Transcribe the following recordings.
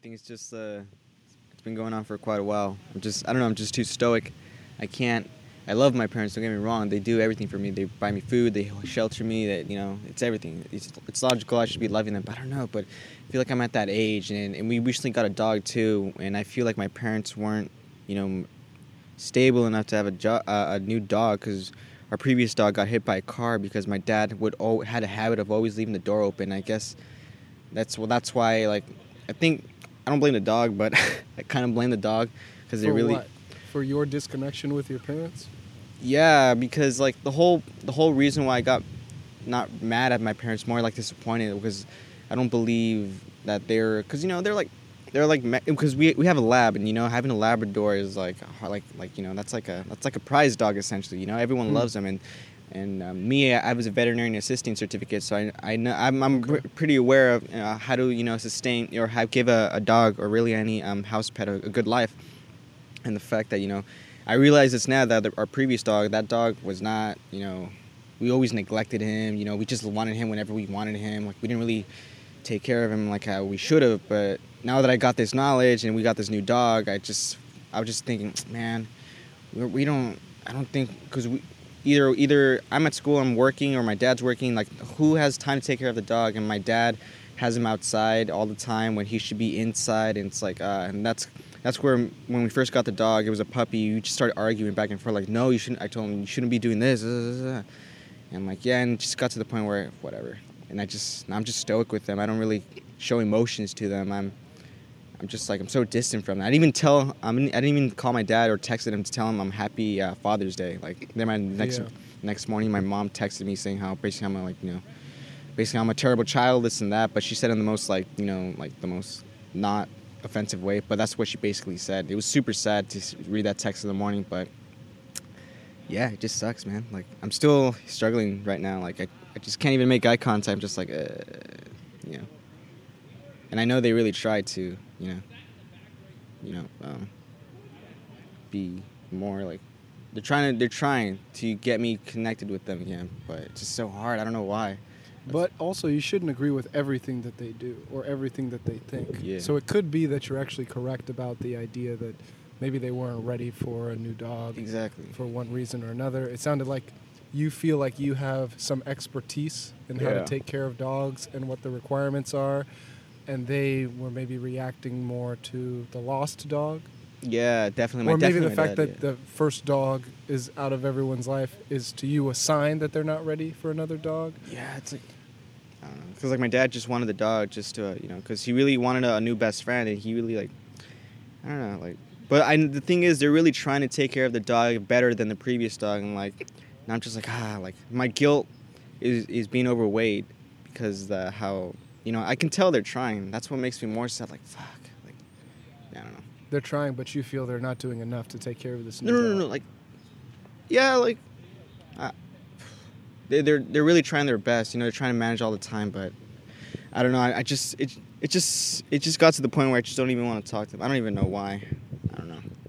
think it's just uh, it's been going on for quite a while. I'm just I don't know. I'm just too stoic. I can't. I love my parents. Don't get me wrong. They do everything for me. They buy me food. They shelter me. That you know, it's everything. It's, it's logical. I should be loving them, but I don't know. But I feel like I'm at that age, and, and we recently got a dog too. And I feel like my parents weren't, you know, stable enough to have a jo- uh, a new dog because our previous dog got hit by a car because my dad would al- had a habit of always leaving the door open. I guess that's well. That's why like I think I don't blame the dog, but I kind of blame the dog because they really what? For your disconnection with your parents? yeah because like the whole the whole reason why I got not mad at my parents more like disappointed because I don't believe that they're because you know they're like they're like because we we have a lab and you know having a Labrador is like like like you know that's like a that's like a prize dog essentially you know everyone Mm. loves them and and um, me I was a veterinarian assisting certificate so I I know I'm, I'm pr- pretty aware of uh, how to you know sustain or give a, a dog or really any um, house pet a, a good life. And the fact that you know I realize this now that our previous dog that dog was not you know we always neglected him you know we just wanted him whenever we wanted him like we didn't really take care of him like how we should have but now that I got this knowledge and we got this new dog I just I was just thinking man we, we don't I don't think because we either either I'm at school I'm working or my dad's working like who has time to take care of the dog? And my dad has him outside all the time when he should be inside and it's like uh, and that's that's where when we first got the dog it was a puppy. We just started arguing back and forth like no you shouldn't I told him you shouldn't be doing this uh, uh, uh." and I'm like yeah and it just got to the point where whatever. And I just I'm just stoic with them. I don't really show emotions to them. I'm I'm just like I'm so distant from that. I didn't even tell. I, didn't even call my dad or texted him to tell him I'm happy uh, Father's Day. Like then my next Yeah. next morning, my mom texted me saying how basically I'm a, like you know, basically I'm a terrible child, this and that. But she said in the most like you know like the most not offensive way. But that's what she basically said. It was super sad to read that text in the morning, but yeah, it just sucks, man. Like I'm still struggling right now. Like I, I just can't even make eye contact. I'm just like, uh, you know. And I know they really tried to, you know, you know, um, be more like they're trying to they're trying to get me connected with them again, but it's just so hard. I don't know why. But also, you shouldn't agree with everything that they do or everything that they think. Yeah. So it could be that you're actually correct about the idea that maybe they weren't ready for a new dog Exactly. for one reason or another. It sounded like you feel like you have some expertise in how Yeah. to take care of dogs and what the requirements are, and they were maybe reacting more to the lost dog. Yeah, definitely. My or maybe definitely the fact dad, that the first dog is out of everyone's life is to you a sign that they're not ready for another dog. yeah. yeah, it's like I don't know, because like my dad just wanted the dog just to you know because he really wanted a, a new best friend and he really like I don't know like but I the thing is they're really trying to take care of the dog better than the previous dog and like and I'm just like ah like my guilt is is being overweight because the how you know I can tell they're trying. That's what makes me more sad like fuck like I don't know. They're trying, but you feel they're not doing enough to take care of this no no no no like yeah like I, they they're they're really trying their best. You know they're trying to manage all the time but I don't know. I, I just it it just it just got to the point where I just don't even want to talk to them. I don't even know why. I don't know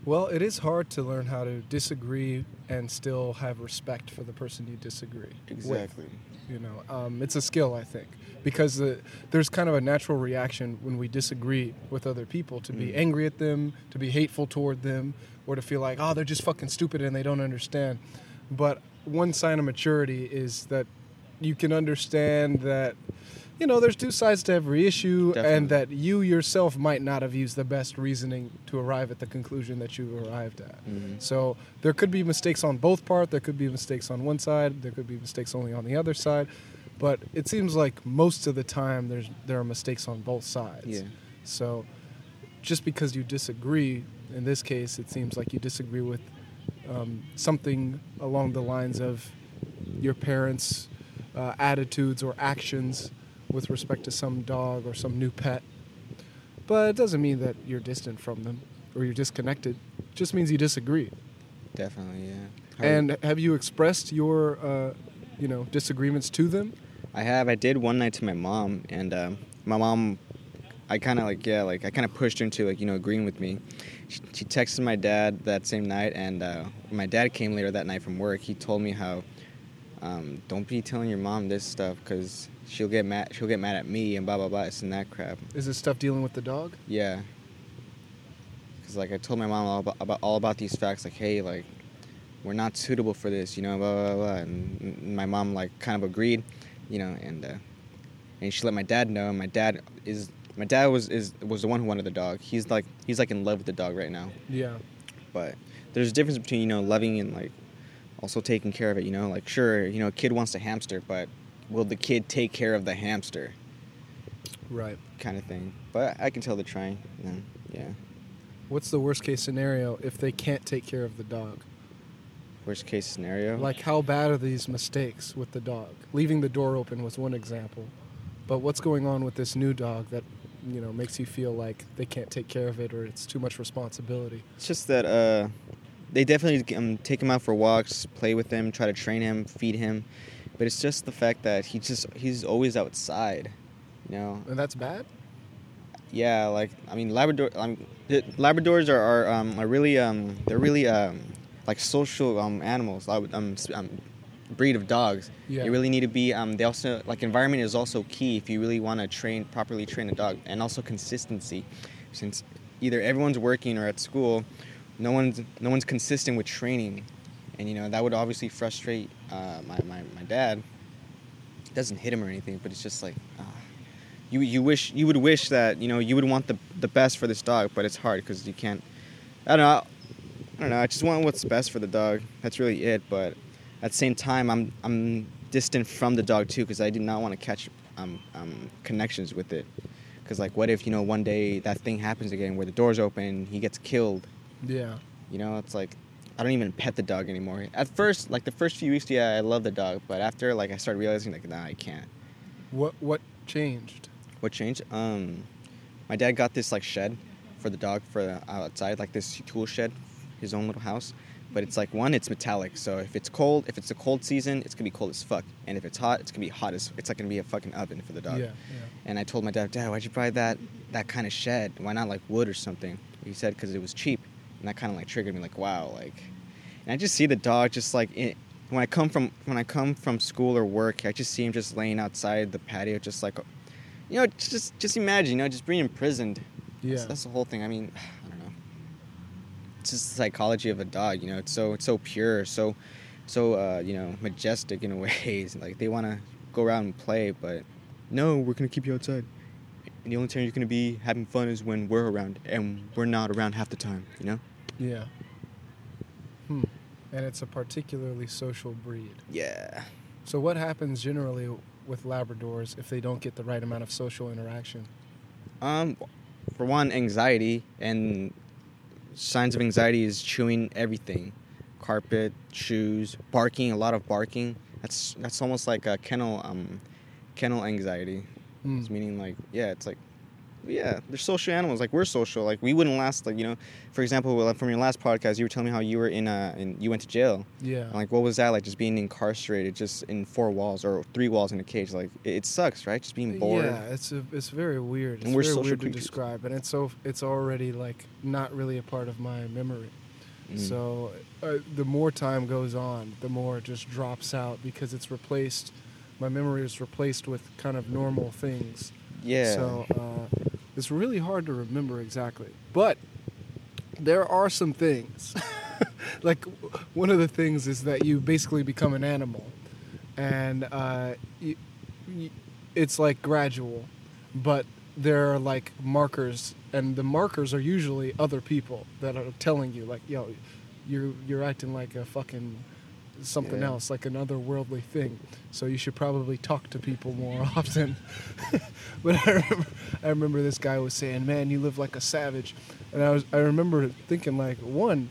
Well, it is hard to learn how to disagree and still have respect for the person you disagree. with. exactly You know, um, it's a skill, I think, because the, there's kind of a natural reaction when we disagree with other people to be Mm. angry at them, to be hateful toward them, or to feel like, oh, they're just fucking stupid and they don't understand. But one sign of maturity is that you can understand that, you know, there's two sides to every issue, Definitely. and that you yourself might not have used the best reasoning to arrive at the conclusion that you arrived at. Mhm. So there could be mistakes on both part. There could be mistakes on one side. There could be mistakes only on the other side. But it seems like most of the time there's there are mistakes on both sides. yeah So just because you disagree, in this case, it seems like you disagree with um, something along the lines of your parents' uh, attitudes or actions with respect to some dog or some new pet. But it doesn't mean that you're distant from them or you're disconnected. It just means you disagree. definitely yeah How- And have you expressed your, uh, you know, disagreements to them? I have. I did one night to my mom, and um, my mom, I kind of like yeah, like I kind of pushed her into like you know agreeing with me. She, she texted my dad that same night, and uh, when my dad came later that night from work, he told me how um, don't be telling your mom this stuff because she'll get mad. She'll get mad at me and blah blah blah. It's and that crap. Is this stuff dealing with the dog? Yeah. Cause like I told my mom all about, about all about these facts. Like, hey, like we're not suitable for this, you know, blah blah blah. And and my mom like kind of agreed, you know, and uh, and she let my dad know. And my dad is my dad was is was the one who wanted the dog. He's like he's like in love with the dog right now. Yeah. But there's a difference between you know loving and like also taking care of it. You know, like sure, you know, a kid wants a hamster, but will the kid take care of the hamster? Right. Kind of thing. But I can tell they're trying. You know, yeah. What's the worst case scenario if they can't take care of the dog? Worst case scenario. Like, how bad are these mistakes with the dog? Leaving the door open was one example. But what's going on with this new dog that, you know, makes you feel like they can't take care of it or it's too much responsibility? It's just that uh, they definitely um, take him out for walks, play with him, try to train him, feed him. But it's just the fact that he just he's always outside. You know. And that's bad? Yeah, like I mean, Labrador. Um, the- Labradors are, are um are really um they're really um like social um animals. Um, um breed of dogs. Yeah. They really need to be um they also like environment is also key if you really want to train properly train a dog and also consistency, since either everyone's working or at school, no one's no one's consistent with training, and you know that would obviously frustrate uh, my, my my dad. It doesn't hit him or anything, but it's just like. ah you you wish you would wish that you know you would want the the best for this dog, but it's hard because you can't. I don't know. I don't know. I just want what's best for the dog. That's really it. But at the same time, I'm I'm distant from the dog too because I do not want to catch um, um, connections with it. Because like, what if you know one day that thing happens again where the door's open he gets killed? Yeah. You know, it's like I don't even pet the dog anymore. At first, like the first few weeks, yeah, I love the dog, but after like I started realizing like, nah, I can't. What what changed? What changed? Um, my dad got this like shed for the dog for the outside, like this tool shed, his own little house. But it's like one, it's metallic. So if it's cold, if it's a cold season, it's gonna be cold as fuck. And if it's hot, it's gonna be hot as. It's like gonna be a fucking oven for the dog. Yeah, yeah. And I told my dad, Dad, why'd you buy that that kind of shed? Why not like wood or something? He said because it was cheap. And that kind of like triggered me, like wow, like. And I just see the dog just like in, when I come from when I come from school or work, I just see him just laying outside the patio, just like, you know, just just imagine, you know, just being imprisoned. Yeah. That's, that's the whole thing. I mean, I don't know. It's just the psychology of a dog. You know, it's so it's so pure, so so uh, you know majestic in a way. like they want to go around and play, but no, we're gonna keep you outside. And the only time you're gonna be having fun is when we're around, and we're not around half the time. You know? Yeah. Hmm. And it's a particularly social breed. Yeah. So what happens generally with Labradors if they don't get the right amount of social interaction? Um, for one, anxiety and signs of anxiety is chewing everything, carpet, shoes, barking. A lot of barking. That's that's almost like a kennel um, kennel anxiety. Hmm. It's meaning like yeah, it's like yeah, they're social animals. Like we're social. Like we wouldn't last. Like you know, for example, from your last podcast, you were telling me how you were in in you went to jail. Yeah. Like what was that like? Just being incarcerated, just in four walls or three walls in a cage. Like it, it sucks, right? Just being bored. Yeah, it's a, it's very weird. It's And we're very social weird to describe, and it's so it's already like not really a part of my memory. Mm. So uh, the more time goes on, the more it just drops out because it's replaced. My memory is replaced with kind of normal things. Yeah. So uh, it's really hard to remember exactly. But there are some things. like one of the things is that you basically become an animal, and uh, you, you, it's like gradual, but there are like markers, and the markers are usually other people that are telling you like, yo, you're you're acting like a fucking something Yeah. else, like another worldly thing. So you should probably talk to people more often. but I remember, I remember this guy was saying, "Man, you live like a savage," and I was I remember thinking like, one,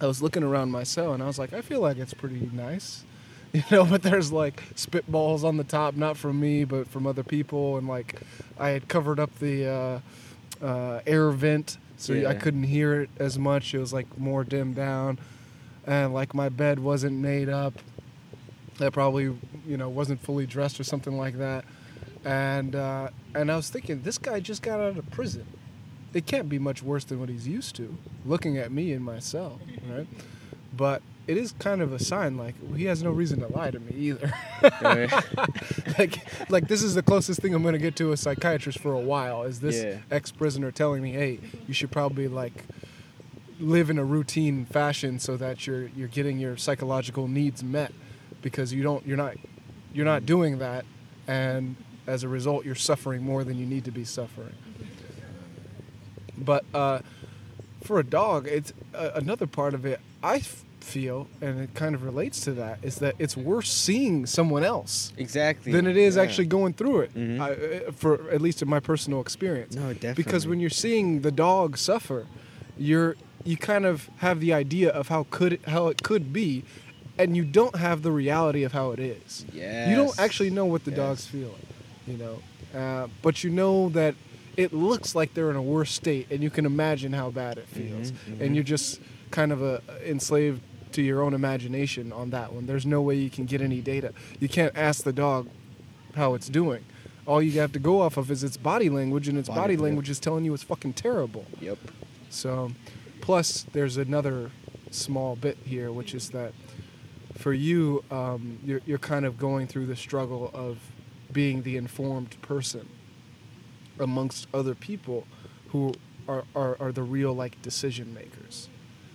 I was looking around my cell and I was like, I feel like it's pretty nice. You know, but there's like spitballs on the top, not from me, but from other people, and like I had covered up the uh, uh, air vent, so I couldn't hear it as much. It was like more dimmed down, and like my bed wasn't made up. That probably you know wasn't fully dressed or something like that, and uh, and I was thinking this guy just got out of prison. It can't be much worse than what he's used to. Looking at me in my cell, right? But it is kind of a sign like he has no reason to lie to me either. like like this is the closest thing I'm gonna get to a psychiatrist for a while. Is this Yeah. ex prisoner telling me, hey, you should probably like live in a routine fashion so that you're you're getting your psychological needs met because you don't you're not you're not doing that and as a result you're suffering more than you need to be suffering but uh, for a dog it's uh, another part of it i f- feel and it kind of relates to that is that it's worse seeing someone else exactly. than it is Yeah. actually going through it Mhm. I, uh, for at least in my personal experience No, definitely. because when you're seeing the dog suffer you're you kind of have the idea of how could it, how it could be and you don't have the reality of how it is. You don't actually know what the Yes. dog's feeling you know uh, but you know that it looks like they're in a worse state and you can imagine how bad it feels. Mhm, and you're just kind of uh enslaved to your own imagination on that one. There's no way you can get any data. You can't ask the dog how it's doing. All you have to go off of is its body language and its Body, body language is telling you it's fucking terrible. Yep. so, plus there's another small bit here, which is that for you, um, you're, you're kind of going through the struggle of being the informed person amongst other people who are, are, are the real like decision makers.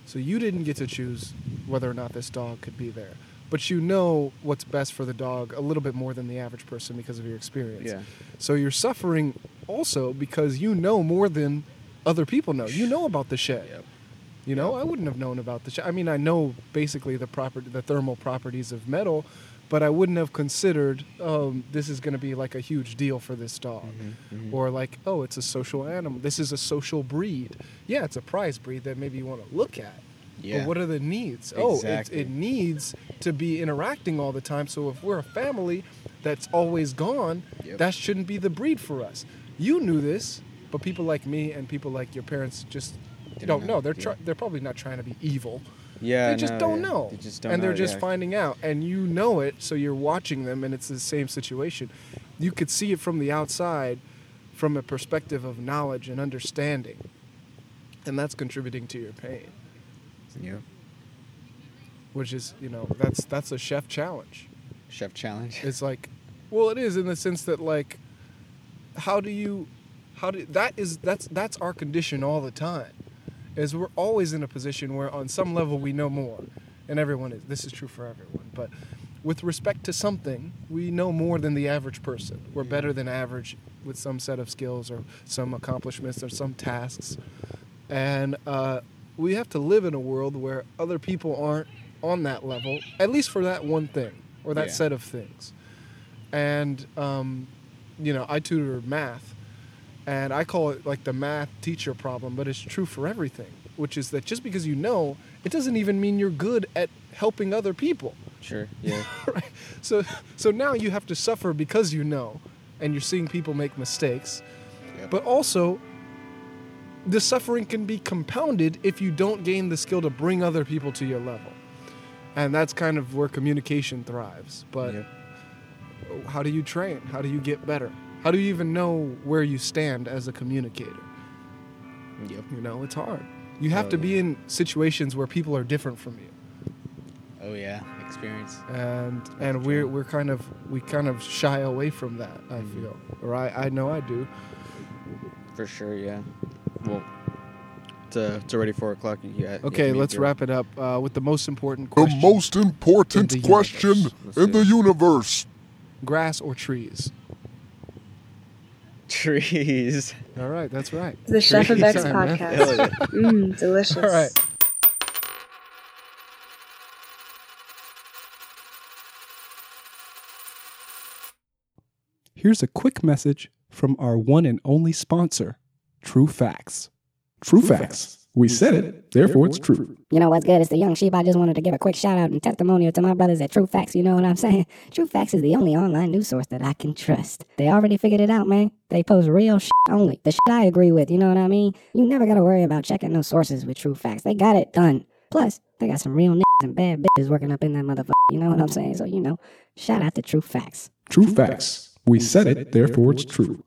So you didn't get to choose whether or not this dog could be there. But you know what's best for the dog a little bit more than the average person because of your experience. Yeah. So you're suffering also because you know more than other people know. You know about the shed. Yep. You know, I wouldn't have known about the shed. I mean, I know basically the proper the thermal properties of metal, but I wouldn't have considered um, this is going to be like a huge deal for this dog, Mhm, mhm. or like, oh, it's a social animal. This is a social breed. Yeah, it's a prize breed that maybe you want to look at. Yeah. But what are the needs? Oh, it, it needs to be interacting all the time. So if we're a family that's always gone, Yep. that shouldn't be the breed for us. You knew this, but people like me and people like your parents just Didn't don't know, know. They're yeah. try- they're probably not trying to be evil. Yeah. they just no, don't yeah. know. They just don't and they're know, just yeah. finding out, and you know it. So you're watching them, and it's the same situation. You could see it from the outside, from a perspective of knowledge and understanding, and that's contributing to your pain. Yeah. Which is, you know, that's that's a chef challenge. Chef challenge. It's like, well, it is in the sense that like, how do you, how do that is that's that's our condition all the time, is we're always in a position where on some level we know more, and everyone is. This is true for everyone, but with respect to something, we know more than the average person. We're better than average with some set of skills or some accomplishments or some tasks, and uh, we have to live in a world where other people aren't on that level, at least for that one thing or that Yeah. set of things. And um, you know, I tutor math, and I call it like the math teacher problem, but it's true for everything. Which is that just because you know, it doesn't even mean you're good at helping other people. Sure. Yeah. right? So, so now you have to suffer because you know, and you're seeing people make mistakes. Yep. But also, the suffering can be compounded if you don't gain the skill to bring other people to your level. And that's kind of where communication thrives. But Yep. how do you train? How do you get better? How do you even know where you stand as a communicator? Yep. You know, it's hard. You have Oh, to be yeah. in situations where people are different from you. Oh yeah. Experience. and and we're we're kind of we kind of shy away from that. I Mhm. feel, or I I know I do. For sure. Yeah. Well. It's, uh, it's already four o'clock. You got, Okay, have let's meet your- wrap it up uh, with the most important question. The most important in the question universe. In the universe. grass or trees? Trees. All right, that's right. The Chef of Trees X time, man. podcast. Mmm, delicious. All right. Here's a quick message from our one and only sponsor, True Facts. True, Facts. We said it, therefore it's true. You know what's good? It's the young sheep. I just wanted to give a quick shout out and testimonial to my brothers at True Facts. You know what I'm saying? True Facts is the only online news source that I can trust. They already figured it out, man. They post real shit only. The shit I agree with, you know what I mean? You never gotta worry about checking no sources with True Facts. They got it done. Plus, they got some real niggas and bad bitches working up in that motherfucker. You know what I'm saying? So, you know, shout out to True Facts. True Facts. We said it, therefore it's true.